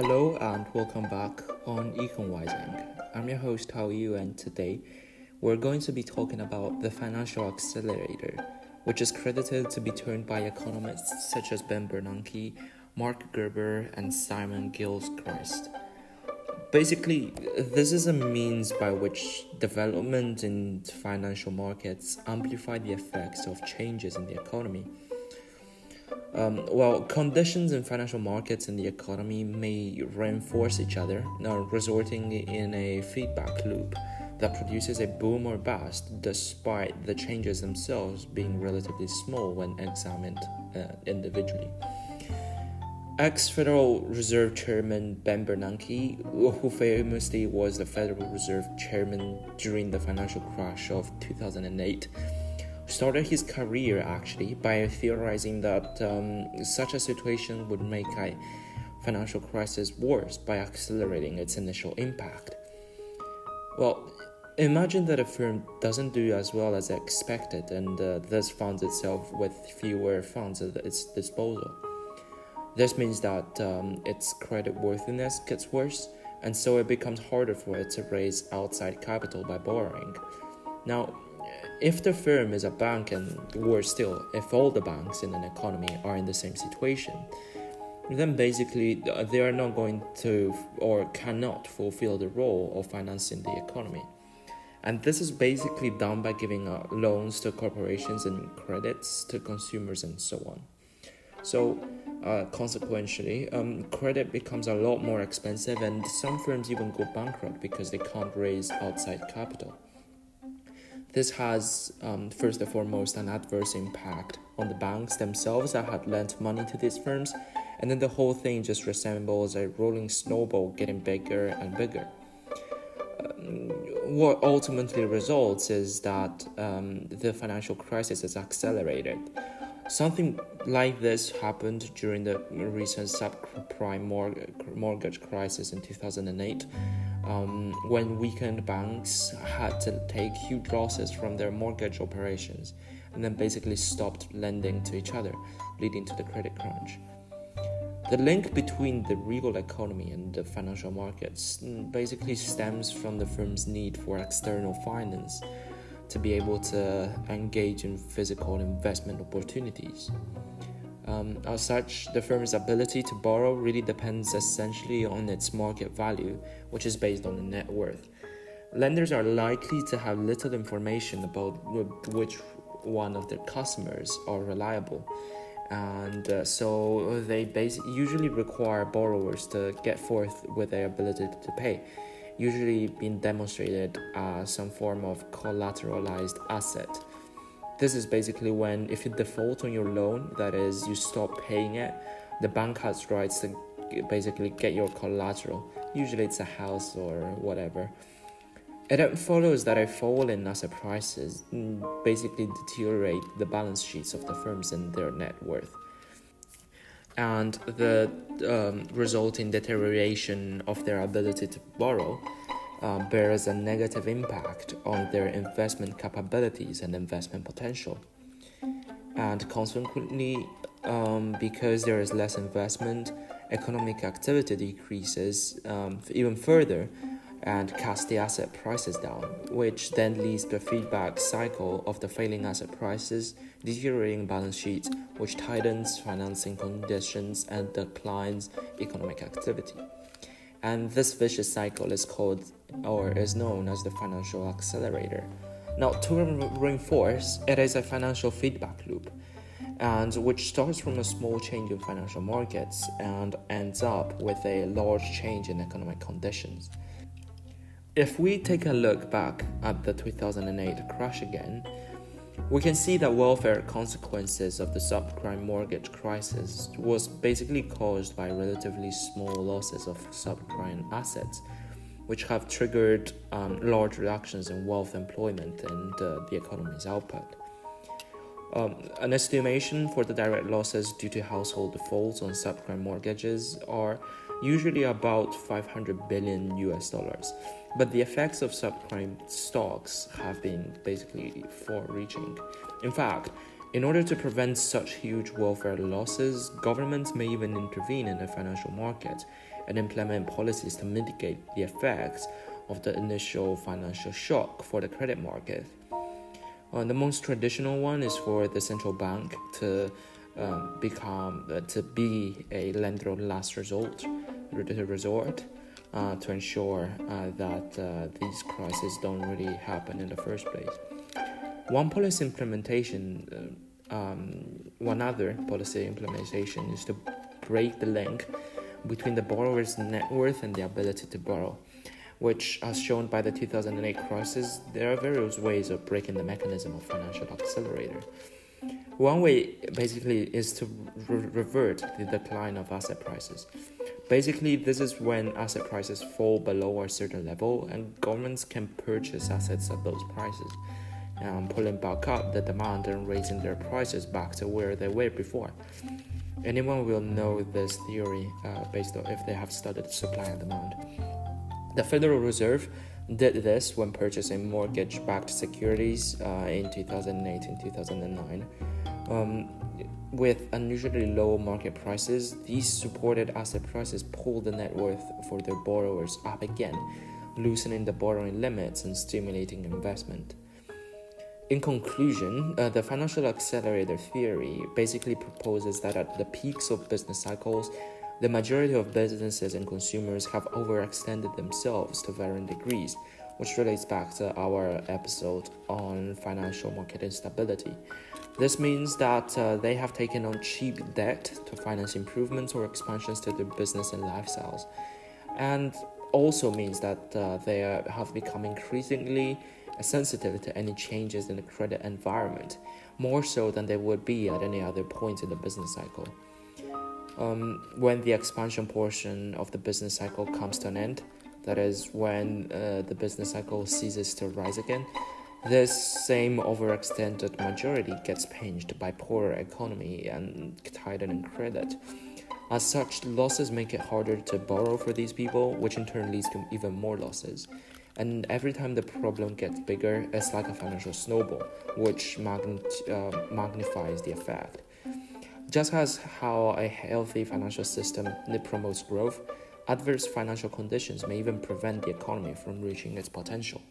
Hello and welcome back on Econwising. I'm your host Tao Yu, and today we're going to be talking about the financial accelerator, which is credited to be turned by economists such as Ben Bernanke, Mark Gertler, and Simon Gilchrist. Basically, this is a means by which development in financial markets amplify the effects of changes in the economy. Um, well, conditions in financial markets and the economy may reinforce each other, uh, resulting in a feedback loop that produces a boom or bust, despite the changes themselves being relatively small when examined uh, individually. Ex Federal Reserve Chairman Ben Bernanke, who famously was the Federal Reserve Chairman during the financial crash of 2008, started his career actually by theorizing that um, such a situation would make a financial crisis worse by accelerating its initial impact. Well, imagine that a firm doesn't do as well as expected and uh, thus finds itself with fewer funds at its disposal. This means that um, its credit worthiness gets worse, and so it becomes harder for it to raise outside capital by borrowing. Now, if the firm is a bank, and worse still, if all the banks in an economy are in the same situation, then basically they are not going to or cannot fulfill the role of financing the economy. And this is basically done by giving uh, loans to corporations and credits to consumers and so on. So, uh, consequently, um, credit becomes a lot more expensive, and some firms even go bankrupt because they can't raise outside capital. This has, um, first and foremost, an adverse impact on the banks themselves that had lent money to these firms, and then the whole thing just resembles a rolling snowball getting bigger and bigger. Um, what ultimately results is that um, the financial crisis is accelerated. Something like this happened during the recent subprime mortgage crisis in 2008, um, when weakened banks had to take huge losses from their mortgage operations and then basically stopped lending to each other, leading to the credit crunch. The link between the real economy and the financial markets mm, basically stems from the firm's need for external finance to be able to engage in physical investment opportunities. Um, as such, the firm's ability to borrow really depends essentially on its market value, which is based on the net worth. Lenders are likely to have little information about which one of their customers are reliable, and uh, so they usually require borrowers to get forth with their ability to pay usually being demonstrated as some form of collateralized asset. This is basically when, if you default on your loan, that is, you stop paying it, the bank has rights to basically get your collateral. Usually it's a house or whatever. It follows that a fall in asset prices basically deteriorate the balance sheets of the firms and their net worth and the um, resulting deterioration of their ability to borrow uh, bears a negative impact on their investment capabilities and investment potential. And consequently, um, because there is less investment, economic activity decreases um, even further and casts the asset prices down, which then leads to a feedback cycle of the failing asset prices, deteriorating balance sheets, which tightens financing conditions and declines economic activity. And this vicious cycle is called or is known as the financial accelerator. Now, to reinforce, it is a financial feedback loop, and which starts from a small change in financial markets and ends up with a large change in economic conditions. If we take a look back at the 2008 crash again, we can see that welfare consequences of the subprime mortgage crisis was basically caused by relatively small losses of subprime assets, which have triggered um, large reductions in wealth employment and uh, the economy's output. Um, an estimation for the direct losses due to household defaults on subprime mortgages are usually about 500 billion US dollars. But the effects of subprime stocks have been basically far reaching. In fact, in order to prevent such huge welfare losses, governments may even intervene in the financial market and implement policies to mitigate the effects of the initial financial shock for the credit market. Uh, the most traditional one is for the central bank to um, become uh, to be a lender of last resort, resort uh, to ensure uh, that uh, these crises don't really happen in the first place. One policy implementation, uh, um, one other policy implementation is to break the link between the borrower's net worth and the ability to borrow which, as shown by the 2008 crisis, there are various ways of breaking the mechanism of financial accelerator. One way basically is to re- revert the decline of asset prices. Basically, this is when asset prices fall below a certain level and governments can purchase assets at those prices, um, pulling back up the demand and raising their prices back to where they were before. Anyone will know this theory uh, based on if they have studied supply and demand. The Federal Reserve did this when purchasing mortgage backed securities uh, in 2008 and 2009. Um, with unusually low market prices, these supported asset prices pulled the net worth for their borrowers up again, loosening the borrowing limits and stimulating investment. In conclusion, uh, the financial accelerator theory basically proposes that at the peaks of business cycles, the majority of businesses and consumers have overextended themselves to varying degrees, which relates back to our episode on financial market instability. This means that uh, they have taken on cheap debt to finance improvements or expansions to their business and lifestyles, and also means that uh, they have become increasingly sensitive to any changes in the credit environment, more so than they would be at any other point in the business cycle um, when the expansion portion of the business cycle comes to an end, that is, when uh, the business cycle ceases to rise again, this same overextended majority gets pinched by poorer economy and tightening credit. As such, losses make it harder to borrow for these people, which in turn leads to even more losses. And every time the problem gets bigger, it's like a financial snowball, which magn- uh, magnifies the effect. Just as how a healthy financial system promotes growth, adverse financial conditions may even prevent the economy from reaching its potential.